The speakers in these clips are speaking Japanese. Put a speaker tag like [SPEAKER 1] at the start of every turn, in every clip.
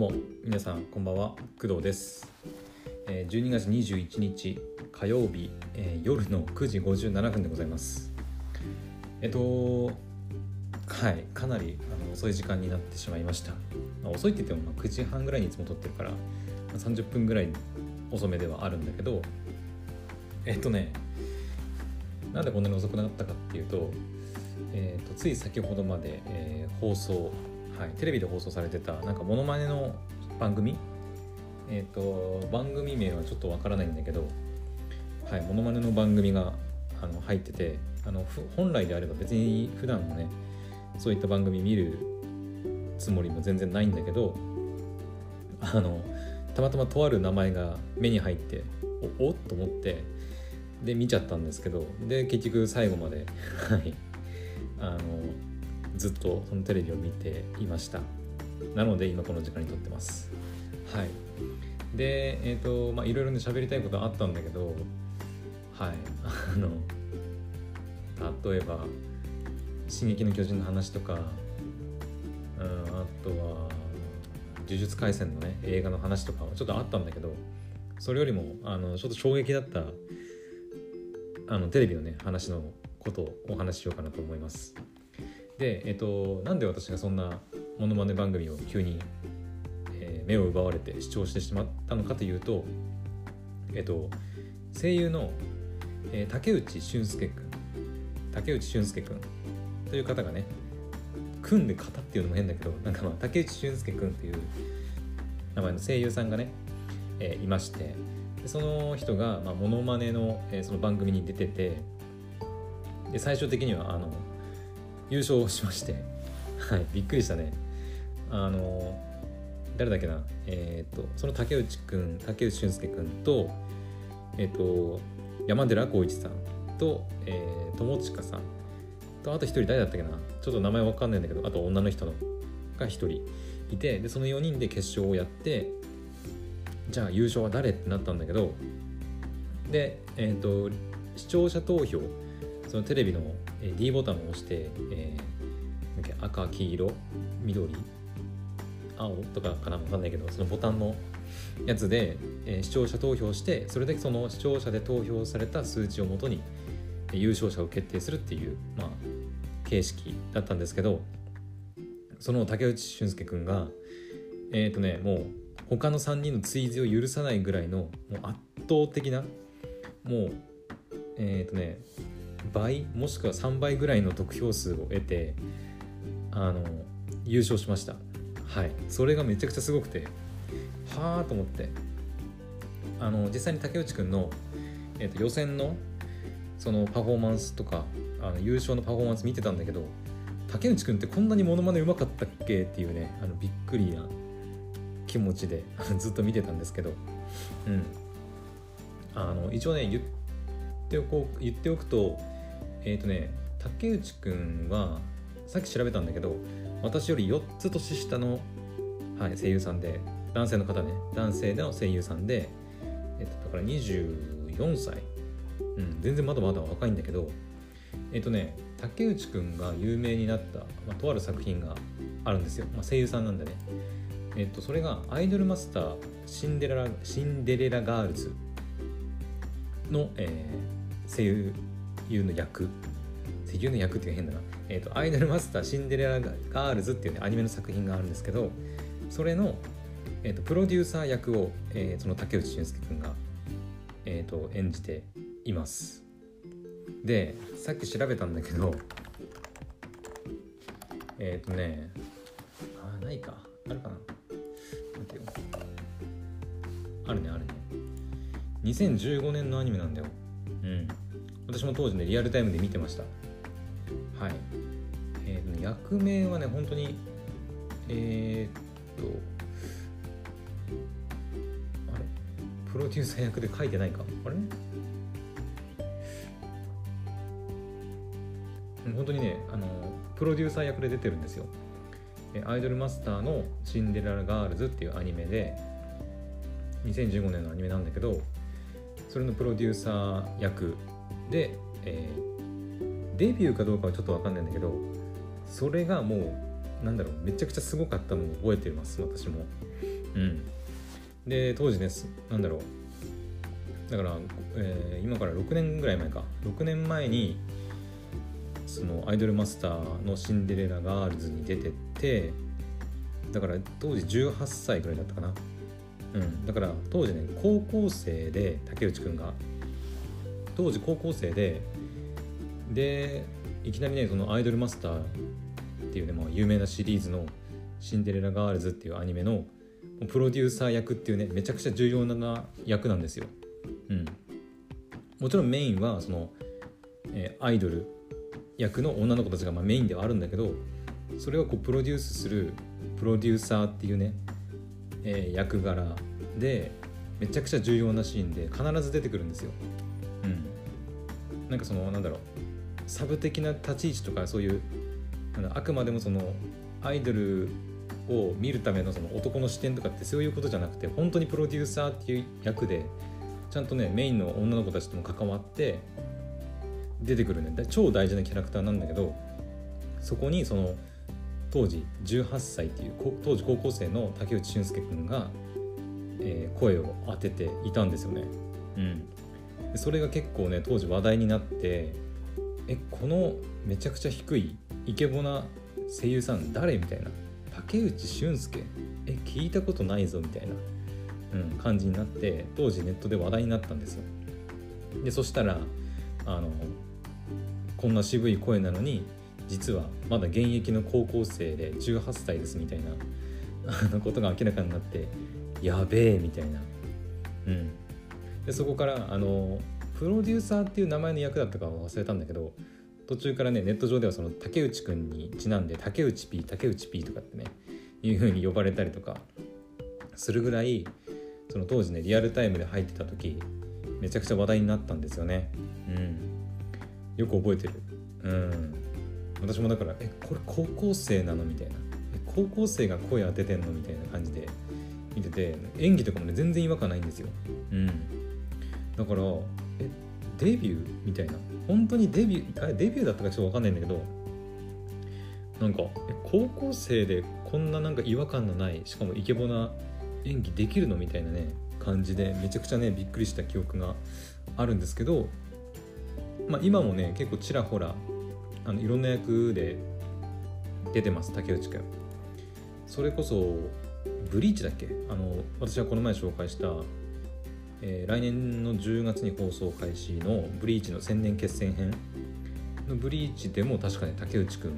[SPEAKER 1] も皆さんこんばんは。工藤です、えー12月21日火曜日、えー夜の9時57分でございます。えっとはいかなりあの遅い時間になってしまいました、まあ遅いって言ってもま9時半ぐらいにいつも撮ってるから、30分ぐらい遅めではあるんだけどえっとねなんでこんなに遅くなったかっていうと,、えー、とつい先ほどまで、えー放送、はい、テレビで放送されてたなんかモノマネの番組？えっ、と番組名はちょっとわからないんだけどはいモノマネの番組があの入っててあの本来であれば別に普段もねそういった番組見るつもりも全然ないんだけどあのたまたまとある名前が目に入っておおっと思ってで見ちゃったんですけどで結局最後まではい。あのずっとそのテレビを見ていました。なので今この時間に撮ってます。はい。でえっ、とまあいろいろね喋りたいことあったんだけどはい。あの例えば「進撃の巨人」の話とかうんあとは「呪術廻戦」のね映画の話とかはちょっとあったんだけどそれよりもあのちょっと衝撃だったあのテレビのね話のことをお話ししようかなと思います。でえっとなんで私がそんなモノマネ番組を急に、えー目を奪われて視聴してしまったのかというとえっと声優の、えー竹内俊介くん竹内俊介くんという方がね組んで型っていうのも変だけどなんかまあ竹内俊介くんっていう名前の声優さんがね、えーいましてでその人が、まあ、モノマネの,、えーその番組に出ててで最終的にはあの優勝しまして。はいびっくりしたね。あの誰だっけな。えっ、とその竹内くん竹内俊介くんとえっ、と山寺宏一さんと、えー、友近さんとあと一人誰だったっけな。ちょっと名前わかんないんだけどあと女の人のが一人いてでその4人で決勝をやってじゃあ優勝は誰ってなったんだけどでえっ、と視聴者投票そのテレビの D ボタンを押して、えー赤黄色緑青とかかなわかんないけどそのボタンのやつで、えー視聴者投票してそれでその視聴者で投票された数値をもとに優勝者を決定するっていう、まあ、形式だったんですけどその竹内俊介くんがえっ、とねもう他の3人の追随を許さないぐらいのもう圧倒的なもうえっ、とね倍もしくは3倍ぐらいの得票数を得てあの優勝しました。はい。それがめちゃくちゃすごくてはあと思って。あの実際に竹内くんの、えー、と予選のそのパフォーマンスとかあの優勝のパフォーマンス見てたんだけど竹内くんってこんなにモノマネうまかったっけっていうねあのびっくりな気持ちでずっと見てたんですけど。うん。あの一応ね言っておこう言っておくとえっ、とね竹内くんはさっき調べたんだけど私より4つ年下の、はい、声優さんで男性の方ね男性での声優さんで、えっと、だから24歳、うん、全然まだまだ若いんだけどえっとね竹内くんが有名になった、まあ、とある作品があるんですよ、まあ、声優さんなんでね。えっとそれがアイドルマスターシンデレラシンデレラガールズの、えー声優の役。声優の役っていう変だな、えーと、アイドルマスターシンデレラガールズっていう、ね、アニメの作品があるんですけどそれの、えーとプロデューサー役を、えーその竹内俊介くんが、えーと演じています。でさっき調べたんだけどえっ、とねあないか。あるかな。待てよ。あるねあるね。2015年のアニメなんだよ。うん。私も当時ねリアルタイムで見てました。はい。えー役名はね本当にえー、っとあれ？プロデューサー役で書いてないか？あれ？本当にねあのプロデューサー役で出てるんですよ。アイドルマスターの「シンデレラガールズ」っていうアニメで2015年のアニメなんだけどそれのプロデューサー役で、えーデビューかどうかはちょっと分かんないんだけどそれがもうなんだろうめちゃくちゃすごかったのを覚えてます私も。うん。で当時ねなんだろう。だから、えー、今から6年ぐらい前か。6年前にそのアイドルマスターのシンデレラガールズに出てってだから当時18歳ぐらいだったかな。うん。だから当時ね高校生で竹内くんが。当時高校生ででいきなりねそのアイドルマスターっていうね、まあ、有名なシリーズの「シンデレラガールズ」っていうアニメのプロデューサー役っていうねめちゃくちゃ重要な役なんですよ。うん、もちろんメインはその、えー、アイドル役の女の子たちがまあメインではあるんだけどそれをこうプロデュースするプロデューサーっていうね、えー、役柄でめちゃくちゃ重要なシーンで必ず出てくるんですよ。うん、なんかそのなんだろう。サブ的な立ち位置とかそういうあくまでもそのアイドルを見るためのその男の視点とかってそういうことじゃなくて本当にプロデューサーっていう役でちゃんとねメインの女の子たちとも関わって出てくるね。超大事なキャラクターなんだけどそこにその当時18歳っていう当時高校生の竹内俊介君が、えー、声を当てていたんですよね。うん、それが結構ね当時話題になってえこのめちゃくちゃ低いイケボな声優さん誰みたいな。竹内俊介。え聞いたことないぞみたいな、うん、感じになって当時ネットで話題になったんですよ。でそしたらあのこんな渋い声なのに実はまだ現役の高校生で18歳ですみたいなことが明らかになってやべえみたいな。うん。でそこからあのプロデューサーっていう名前の役だったか忘れたんだけど途中からねネット上ではその竹内くんにちなんで竹内 P 竹内 P とかってねいう風に呼ばれたりとかするぐらいその当時ねリアルタイムで入ってた時めちゃくちゃ話題になったんですよね。うん。よく覚えてる。うん。私もだからえこれ高校生なの？みたいな。高校生が声当ててんの？みたいな感じで見てて演技とかもね全然違和感ないんですよ。うん。だからえデビュー？みたいな。本当にデビュー？あれデビューだったかちょっと分かんないんだけどなんかえ高校生でこんななんか違和感のないしかもイケボな演技できるの？みたいなね感じでめちゃくちゃねびっくりした記憶があるんですけど、まあ、今もね結構ちらほらあのいろんな役で出てます竹内くん。それこそブリーチだっけ？あの私はこの前紹介したえー、来年の10月に放送開始の「ブリーチ」の千年決戦編。のブリーチでも確かに竹内くん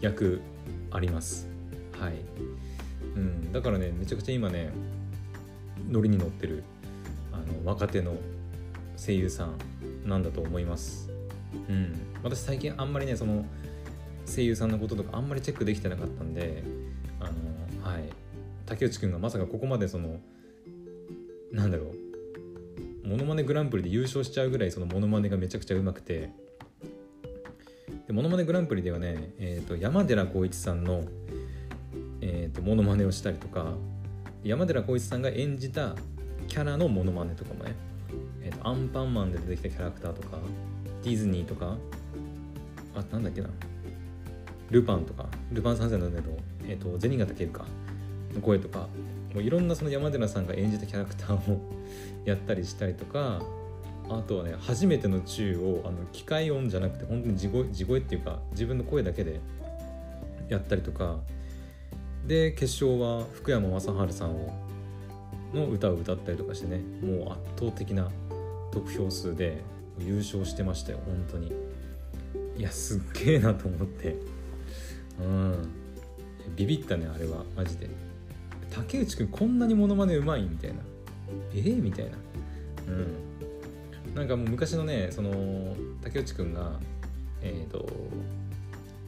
[SPEAKER 1] 役あります。はい、うん、だからねめちゃくちゃ今ねノリに乗ってるあの若手の声優さんなんだと思います。うん。私最近あんまりねその声優さんのこととかあんまりチェックできてなかったんであのはい。竹内くんがまさかここまでそのなんだろう。モノマネグランプリで優勝しちゃうぐらいそのモノマネがめちゃくちゃうまくて。でモノマネグランプリではね、えーと、山寺宏一さんの、えーと、モノマネをしたりとか山寺宏一さんが演じたキャラのモノマネとかもね、えーと、アンパンマンで出てきたキャラクターとかディズニーとか？あなんだっけな。ルパンとか。ルパン三世なんだけど、えー、と銭形警部か。の声とか。もういろんなその山寺さんが演じたキャラクターを やったりしたりとか。あとはね初めての宙をあの機械音じゃなくて本当に地声地声っていうか自分の声だけでやったりとか。で決勝は福山雅治さんをの歌を歌ったりとかしてね。もう圧倒的な得票数で。優勝してましたよ本当に。いやすっげえなと思って。うん。ビビったねあれは。マジで。竹内くんこんなにモノマネうまいみたいな。えー、みたいな。うん。なんかもう昔のねその竹内くんがえっ、ー、と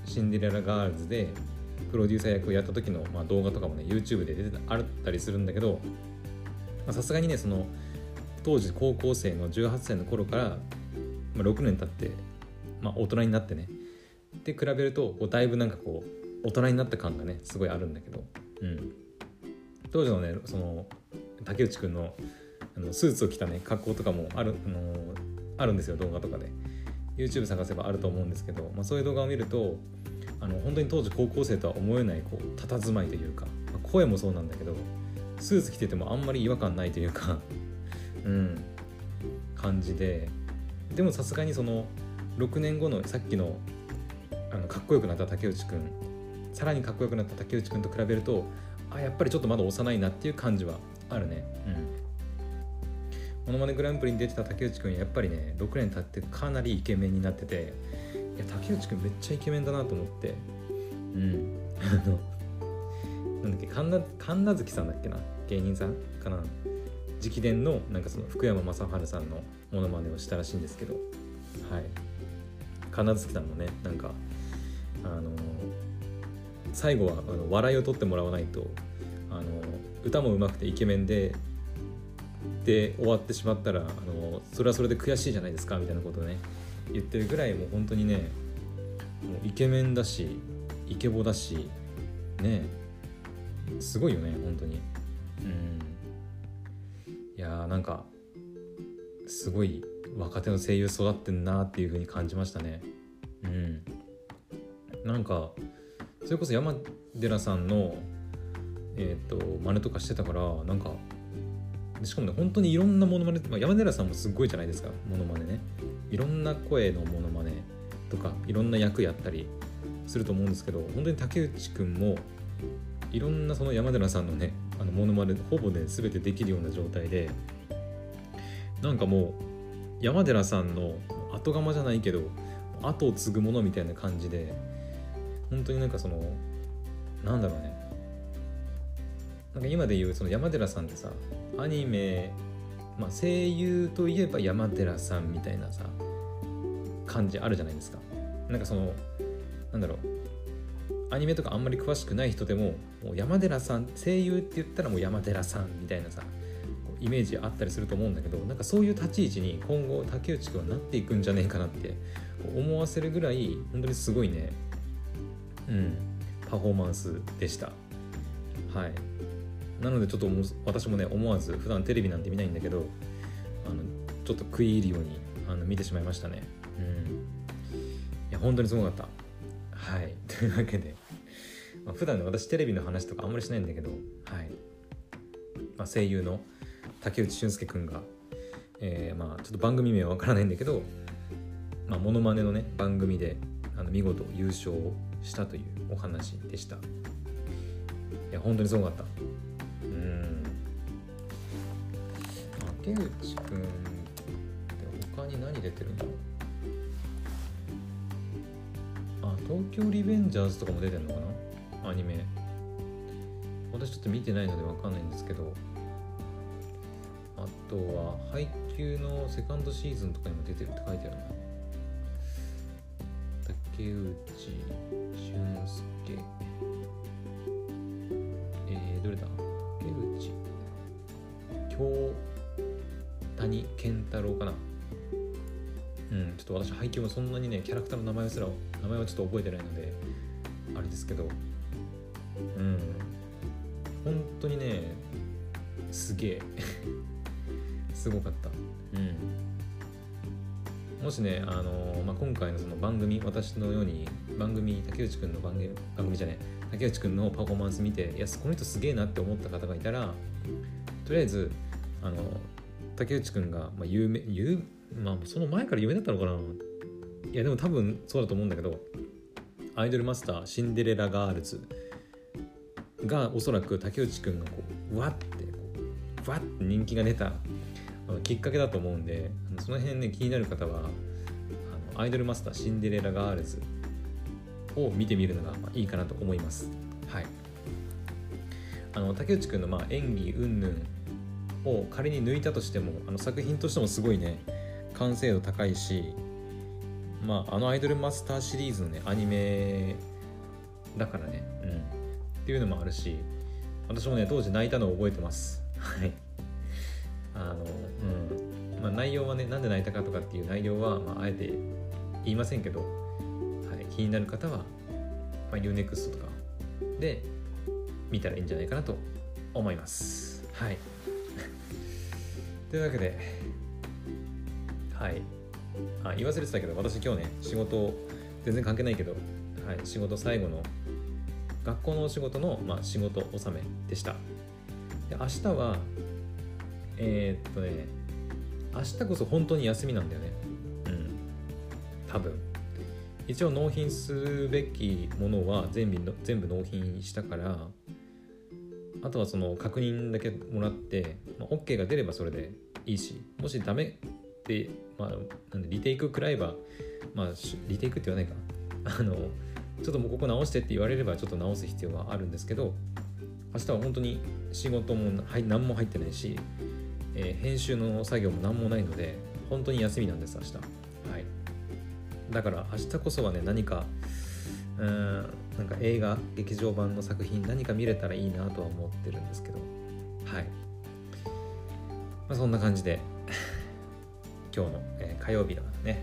[SPEAKER 1] シンデレラガールズでプロデューサー役をやった時の、まあ、動画とかもね YouTube で出てあったりするんだけどさすがにねその当時高校生の18歳の頃から、まあ、6年経って、まあ、大人になってね。で比べるとこうだいぶなんかこう大人になった感がねすごいあるんだけど。うん。当時のねその竹内くんのあのスーツを着たね格好とかもある,、あのあるんですよ動画とかで。YouTube 探せばあると思うんですけど、まあ、そういう動画を見るとあの本当に当時高校生とは思えないこう佇まいというか、まあ、声もそうなんだけどスーツ着ててもあんまり違和感ないというか うん。感じででもさすがにその6年後のさっきのあのかっこよくなった竹内くんさらにかっこよくなった竹内くんと比べるとあやっぱりちょっとまだ幼いなっていう感じはあるね。うん。モノマネグランプリに出てた竹内くんやっぱりね6年経ってかなりイケメンになってていや竹内くんめっちゃイケメンだなと思って。うん。あのなんだっけ神奈神奈月さんだっけな？芸人さんかな？直伝のなんかその福山雅治さんのモノマネをしたらしいんですけどはい。神奈月さんもねなんかあの最後はあの笑いを取ってもらわないとあの歌も上手くてイケメンでで終わってしまったらあのそれはそれで悔しいじゃないですかみたいなことをね言ってるぐらいもう本当にねもうイケメンだしイケボだしねすごいよね本当に。うん。ーなんかすごい若手の声優育ってんなっていう風に感じましたね。うん。なんかそれこそ山寺さんのえっ、ー、と真似とかしてたからなんかしかもね本当にいろんなモノマネ、まあ、山寺さんもすごいじゃないですかモノマネね。いろんな声のモノマネとかいろんな役やったりすると思うんですけど本当に竹内くんもいろんなその山寺さんのねあのモノマネほぼね全てできるような状態でなんかもう山寺さんの後釜じゃないけど後を継ぐものみたいな感じで本当になんかそのなんだろうね。なんか今で言うその山寺さんってさアニメ、まあ、声優といえば山寺さんみたいなさ感じあるじゃないですか。なんかそのなんだろう。アニメとかあんまり詳しくない人でももう山寺さん声優って言ったらもう山寺さんみたいなさイメージあったりすると思うんだけどなんかそういう立ち位置に今後竹内くんはなっていくんじゃねえかなって思わせるぐらい本当にすごいねうんパフォーマンスでした。はい。なのでちょっと私もね思わず普段テレビなんて見ないんだけどあのちょっと食い入るようにあの見てしまいましたね。うん。いや本当にすごかった。はい。というわけで、まあ、普段ね私テレビの話とかあんまりしないんだけどはい、まあ、声優の竹内俊介くんが、えー、まあちょっと番組名はわからないんだけどまあモノマネのね番組であの見事優勝したというお話でした。いや本当にすごかった。うん。竹内くんって他に何出てるんだろうあ東京リベンジャーズとかも出てんのかな？アニメ。私ちょっと見てないので分かんないんですけど。あとは配給のセカンドシーズンとかにも出てるって書いてあるな。竹内俊介。えー、どれだ？竹内。京谷健太郎かな。うんちょっと私配給もそんなにねキャラクターの名前すら名前はちょっと覚えてないのであれですけど。うん。本当にねすげえ。すごかった。うん。もしね、あのまあ、今回のその番組私のように番組竹内くんの番組番組じゃない竹内くんのパフォーマンス見ていやこの人すげえなって思った方がいたらとりあえずあの竹内くんが、まあ、有名有まあその前から有名だったのかな。いやでも多分そうだと思うんだけどアイドルマスターシンデレラガールズがおそらく竹内くんがこうわってこうわって人気が出たきっかけだと思うんでその辺ね気になる方はあのアイドルマスターシンデレラガールズを見てみるのがいいかなと思います。はい。あの竹内くんのまあ演技云々を仮に抜いたとしてもあの作品としてもすごいね完成度高いしまああのアイドルマスターシリーズのねアニメだからね。うん。っていうのもあるし私もね当時泣いたのを覚えてます。はい。あのうん。まあ内容はねなんで泣いたかとかっていう内容は、まあ、あえて言いませんけど、はい、気になる方は、まあ、UNEXT とかで見たらいいんじゃないかなと思います。はい。というわけではい。あ言い忘れてたけど私今日ね仕事全然関係ないけど、はい、仕事最後の学校のお仕事の、まあ、仕事納めでした。で明日はえー、っとね明日こそ本当に休みなんだよね。うん。多分。一応納品すべきものは全部全部納品したからあとはその確認だけもらって、まあ、OK が出ればそれでいいしもしダメで、まあ、なんでリテイク食らえば、まあ、リテイクって言わないか。あのちょっともうここ直してって言われればちょっと直す必要があるんですけど明日は本当に仕事も、何も入ってないし、えー、編集の作業も何もないので本当に休みなんです明日。はい。だから明日こそはね何かうんなんか映画劇場版の作品何か見れたらいいなとは思ってるんですけど。はい、まあ、そんな感じで 今日の、えー、火曜日のね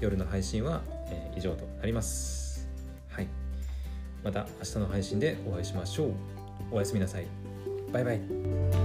[SPEAKER 1] 夜の配信は、えー、以上となります。また明日の配信でお会いしましょう。おやすみなさい。バイバイ。